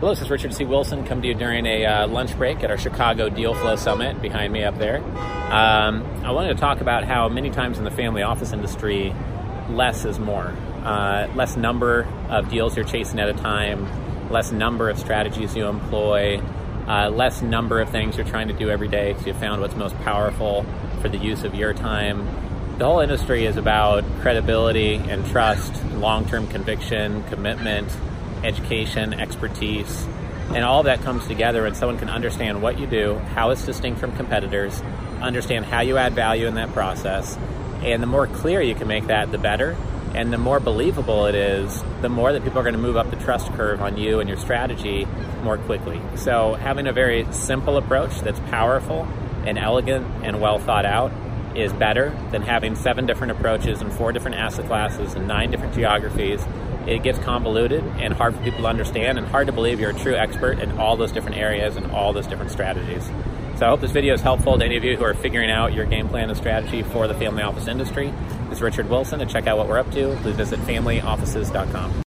Hello, this is Richard C. Wilson. Come to you during a uh, lunch break at our Chicago Deal Flow Summit behind me up there. Um, I wanted to talk about how many times in the family office industry, less is more. Uh, less number of deals you're chasing at a time, less number of strategies you employ, uh, less number of things you're trying to do every day because you found what's most powerful for the use of your time. The whole industry is about credibility and trust, long term conviction, commitment education, expertise, and all that comes together and someone can understand what you do, how it's distinct from competitors, understand how you add value in that process. And the more clear you can make that, the better. And the more believable it is, the more that people are going to move up the trust curve on you and your strategy more quickly. So, having a very simple approach that's powerful and elegant and well thought out is better than having seven different approaches and four different asset classes and nine different geographies it gets convoluted and hard for people to understand and hard to believe you're a true expert in all those different areas and all those different strategies. So I hope this video is helpful to any of you who are figuring out your game plan and strategy for the family office industry. This is Richard Wilson, and check out what we're up to. Please visit familyoffices.com.